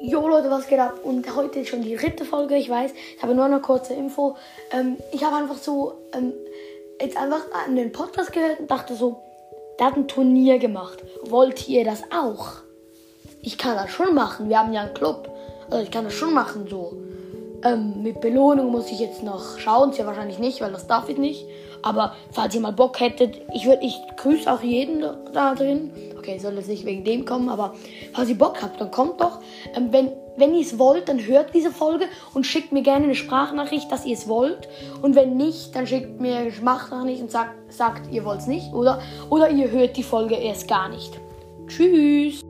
Jo Leute, was geht ab? Und heute ist schon die dritte Folge, ich weiß. Ich habe nur eine kurze Info. Ähm, ich habe einfach so ähm, jetzt einfach an den Podcast gehört und dachte so, der hat ein Turnier gemacht. Wollt ihr das auch? Ich kann das schon machen. Wir haben ja einen Club. Also ich kann das schon machen so. Ähm, mit Belohnung muss ich jetzt noch schauen. Sehr wahrscheinlich nicht, weil das darf ich nicht. Aber falls ihr mal Bock hättet, ich würde, ich grüße auch jeden da drin. Okay, soll jetzt nicht wegen dem kommen, aber falls ihr Bock habt, dann kommt doch. Ähm, wenn wenn ihr es wollt, dann hört diese Folge und schickt mir gerne eine Sprachnachricht, dass ihr es wollt. Und wenn nicht, dann schickt mir eine Sprachnachricht und sagt, sagt ihr wollt es nicht. Oder, oder ihr hört die Folge erst gar nicht. Tschüss.